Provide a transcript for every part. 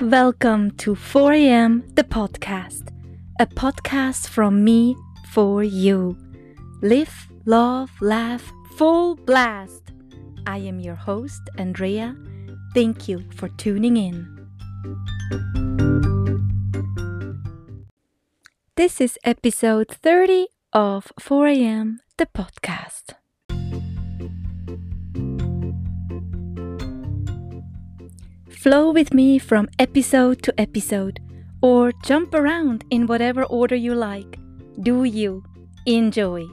Welcome to 4am the podcast, a podcast from me for you. Live, love, laugh, full blast. I am your host, Andrea. Thank you for tuning in. This is episode 30 of 4am the podcast. Flow with me from episode to episode, or jump around in whatever order you like. Do you enjoy?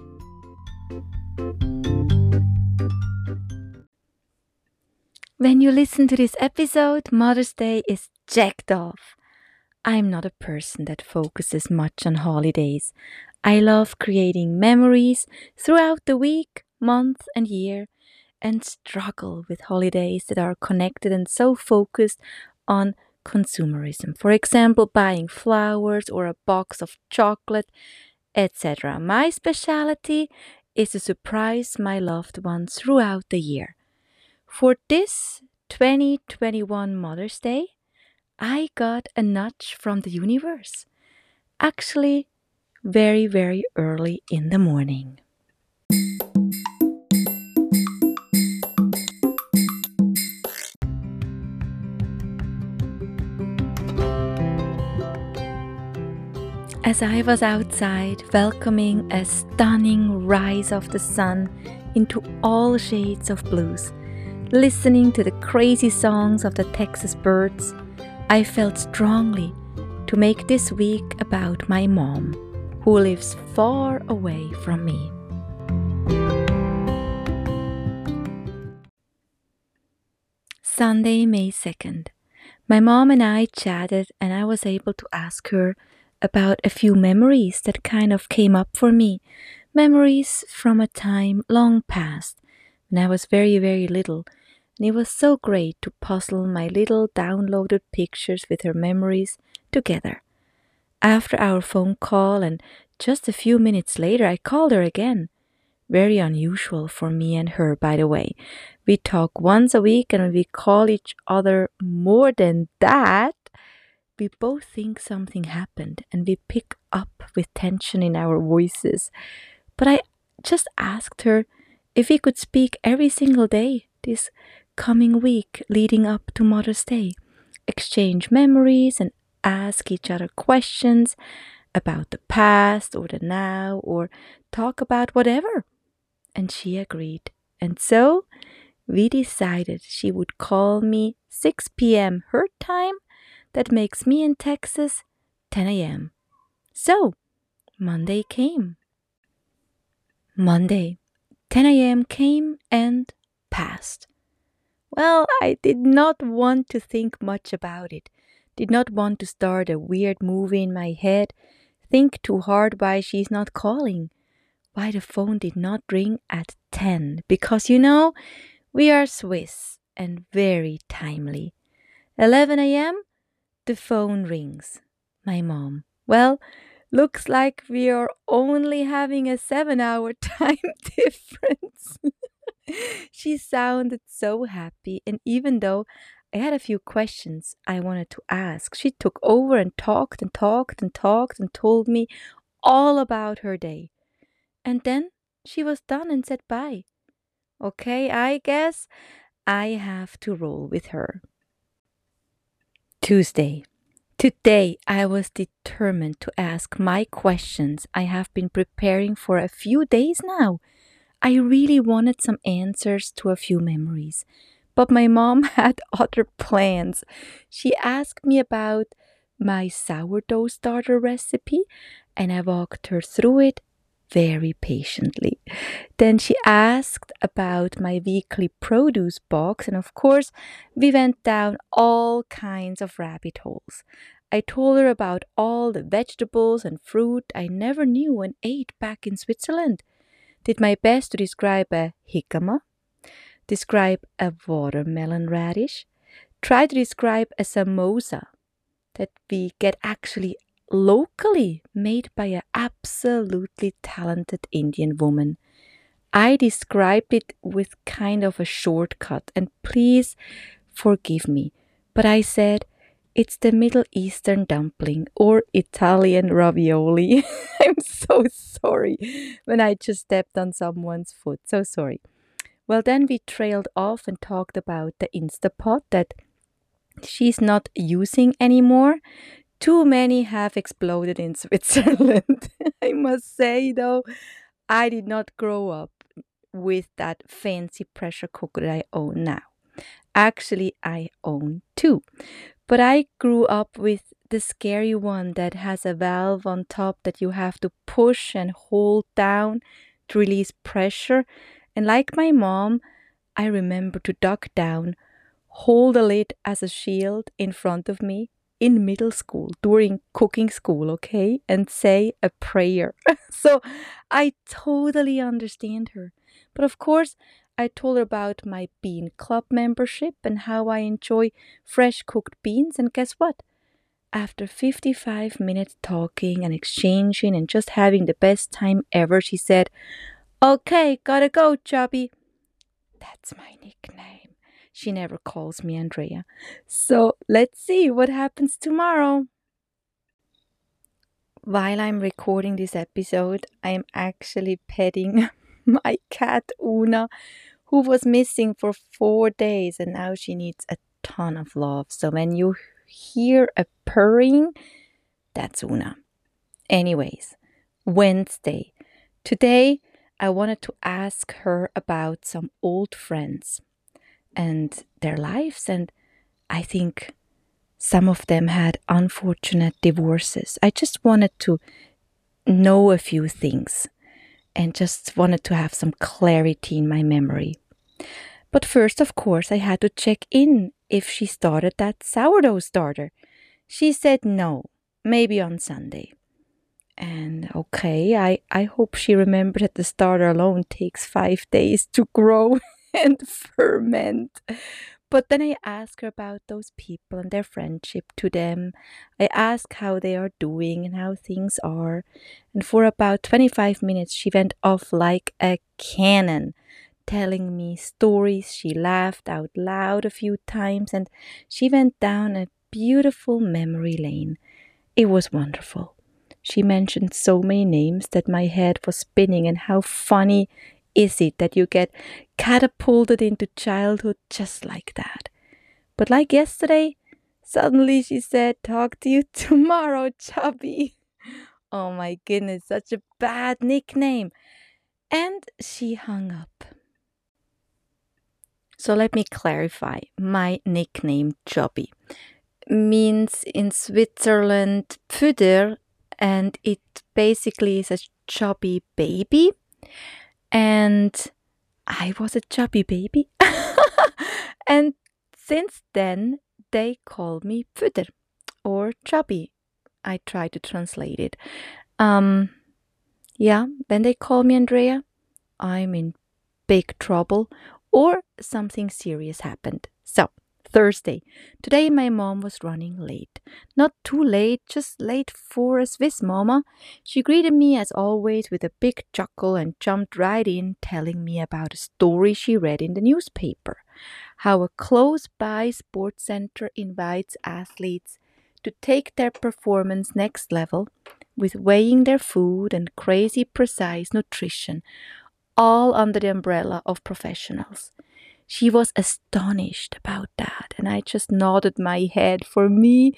When you listen to this episode, Mother's Day is jacked off. I'm not a person that focuses much on holidays. I love creating memories throughout the week, month, and year, and struggle with holidays that are connected and so focused on consumerism. For example, buying flowers or a box of chocolate, etc. My specialty is to surprise my loved ones throughout the year. For this 2021 Mother's Day, I got a nudge from the universe. Actually, very, very early in the morning. As I was outside welcoming a stunning rise of the sun into all shades of blues, listening to the crazy songs of the Texas birds, I felt strongly to make this week about my mom, who lives far away from me. Sunday, May 2nd. My mom and I chatted, and I was able to ask her about a few memories that kind of came up for me. Memories from a time long past when I was very, very little. And it was so great to puzzle my little downloaded pictures with her memories together. After our phone call, and just a few minutes later, I called her again. Very unusual for me and her, by the way. We talk once a week and we call each other more than that we both think something happened and we pick up with tension in our voices. But I just asked her if we could speak every single day this coming week leading up to Mother's Day, exchange memories and ask each other questions about the past or the now or talk about whatever. And she agreed. And so we decided she would call me 6 p.m. her time that makes me in Texas 10 a.m. So, Monday came. Monday, 10 a.m. came and passed. Well, I did not want to think much about it, did not want to start a weird movie in my head, think too hard why she's not calling, why the phone did not ring at 10, because you know, we are Swiss and very timely. 11 a.m., the phone rings. My mom. Well, looks like we are only having a seven hour time difference. she sounded so happy, and even though I had a few questions I wanted to ask, she took over and talked and talked and talked and told me all about her day. And then she was done and said bye. Okay, I guess I have to roll with her. Tuesday. Today I was determined to ask my questions I have been preparing for a few days now. I really wanted some answers to a few memories, but my mom had other plans. She asked me about my sourdough starter recipe, and I walked her through it very patiently. Then she asked about my weekly produce box, and of course, we went down all kinds of rabbit holes. I told her about all the vegetables and fruit I never knew and ate back in Switzerland. Did my best to describe a jicama, describe a watermelon radish, try to describe a samosa that we get actually locally made by an absolutely talented Indian woman. I described it with kind of a shortcut, and please forgive me, but I said It's the Middle Eastern dumpling or Italian ravioli. I'm so sorry when I just stepped on someone's foot. So sorry. Well, then we trailed off and talked about the Instapot that she's not using anymore. Too many have exploded in Switzerland. I must say, though, I did not grow up with that fancy pressure cooker that I own now. Actually, I own two. But I grew up with the scary one that has a valve on top that you have to push and hold down to release pressure. And like my mom, I remember to duck down, hold the lid as a shield in front of me in middle school during cooking school, okay, and say a prayer. so I totally understand her. But of course, I told her about my bean club membership and how I enjoy fresh cooked beans. And guess what? After 55 minutes talking and exchanging and just having the best time ever, she said, Okay, gotta go, Chubby. That's my nickname. She never calls me Andrea. So let's see what happens tomorrow. While I'm recording this episode, I am actually petting my cat Una, who was missing for four days and now she needs a ton of love. So when you hear a purring, that's Una. Anyways, Wednesday. Today, I wanted to ask her about some old friends and their lives, and I think some of them had unfortunate divorces. I just wanted to know a few things and just wanted to have some clarity in my memory. But first, of course, I had to check in if she started that sourdough starter. She said no, maybe on Sunday. And okay, I, I hope she remembered that the starter alone takes five days to grow and ferment. But then I ask her about those people and their friendship to them. I ask how they are doing and how things are. And for about 25 minutes, she went off like a cannon, telling me stories. She laughed out loud a few times and she went down a beautiful memory lane. It was wonderful. She mentioned so many names that my head was spinning, and how funny is it that you get catapulted into childhood just like that? But like yesterday, suddenly she said, Talk to you tomorrow, Chubby. Oh my goodness, such a bad nickname. And she hung up. So let me clarify my nickname, Chubby, means in Switzerland Pfüder, and it basically is a chubby baby and I was a chubby baby. and since then, they call me Pfüder or chubby. I try to translate it. Um, yeah, when they call me Andrea, I'm in big trouble or something serious happened. So, Thursday. Today my mom was running late. Not too late, just late for a Swiss mama. She greeted me as always with a big chuckle and jumped right in, telling me about a story she read in the newspaper. How a close by sports center invites athletes to take their performance next level with weighing their food and crazy precise nutrition, all under the umbrella of professionals. She was astonished about that, and I just nodded my head. For me,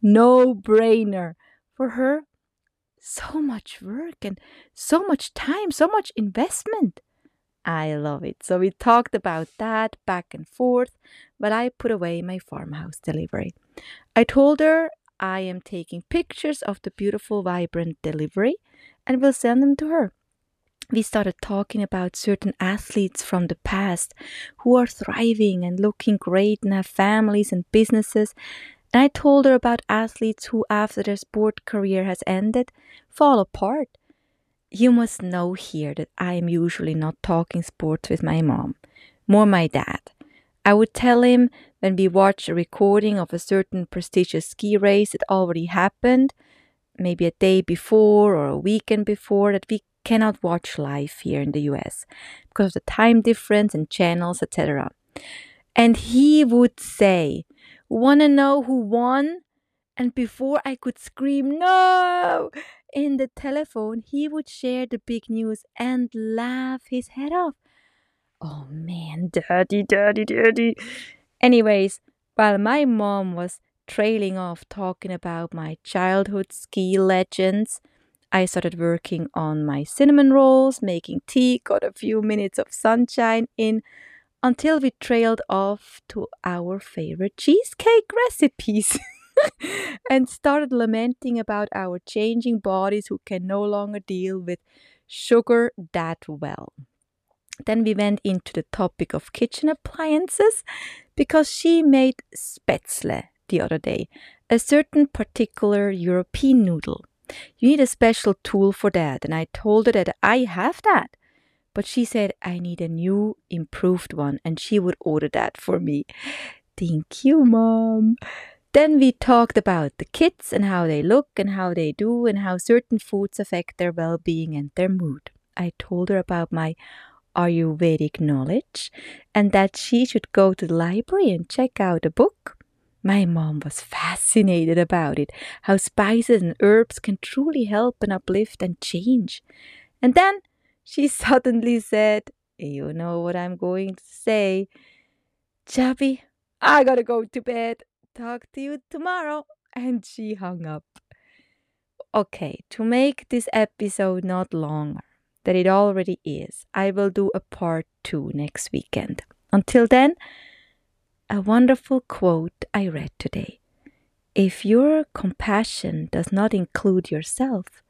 no brainer. For her, so much work and so much time, so much investment. I love it. So we talked about that back and forth, but I put away my farmhouse delivery. I told her I am taking pictures of the beautiful, vibrant delivery and will send them to her we started talking about certain athletes from the past who are thriving and looking great and have families and businesses. And I told her about athletes who, after their sport career has ended, fall apart. You must know here that I am usually not talking sports with my mom, more my dad. I would tell him when we watch a recording of a certain prestigious ski race that already happened, maybe a day before or a weekend before, that we cannot watch live here in the US because of the time difference and channels, etc. And he would say, Wanna know who won? And before I could scream, no! In the telephone, he would share the big news and laugh his head off. Oh man, daddy, daddy, daddy. Anyways, while my mom was trailing off talking about my childhood ski legends, I started working on my cinnamon rolls, making tea, got a few minutes of sunshine in until we trailed off to our favorite cheesecake recipes. and started lamenting about our changing bodies who can no longer deal with sugar that well. Then we went into the topic of kitchen appliances because she made spätzle the other day, a certain particular European noodle. You need a special tool for that, and I told her that I have that. But she said I need a new, improved one, and she would order that for me. Thank you, Mom. Then we talked about the kids and how they look and how they do and how certain foods affect their well being and their mood. I told her about my Ayurvedic knowledge and that she should go to the library and check out a book. My mom was fascinated about it, how spices and herbs can truly help and uplift and change. And then she suddenly said, You know what I'm going to say. Chubby, I gotta go to bed. Talk to you tomorrow. And she hung up. Okay, to make this episode not longer than it already is, I will do a part two next weekend. Until then, a wonderful quote I read today. If your compassion does not include yourself,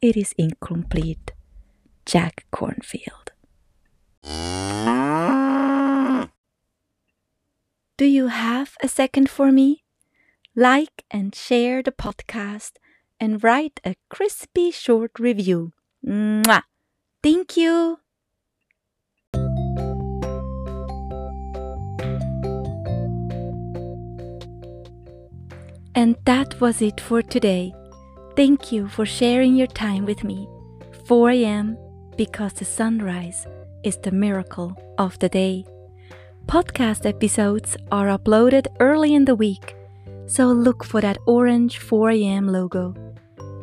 it is incomplete. Jack Kornfield. Do you have a second for me? Like and share the podcast and write a crispy short review. Mwah! Thank you! And that was it for today. Thank you for sharing your time with me. 4 a.m. because the sunrise is the miracle of the day. Podcast episodes are uploaded early in the week, so look for that orange 4 a.m. logo.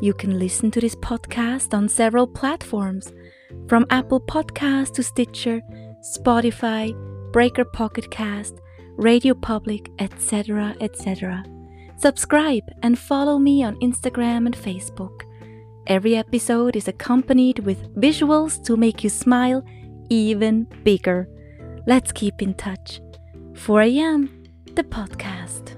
You can listen to this podcast on several platforms, from Apple Podcast to Stitcher, Spotify, Breaker Pocket Cast, Radio Public, etc., etc. Subscribe and follow me on Instagram and Facebook. Every episode is accompanied with visuals to make you smile even bigger. Let's keep in touch. 4 a.m. the podcast.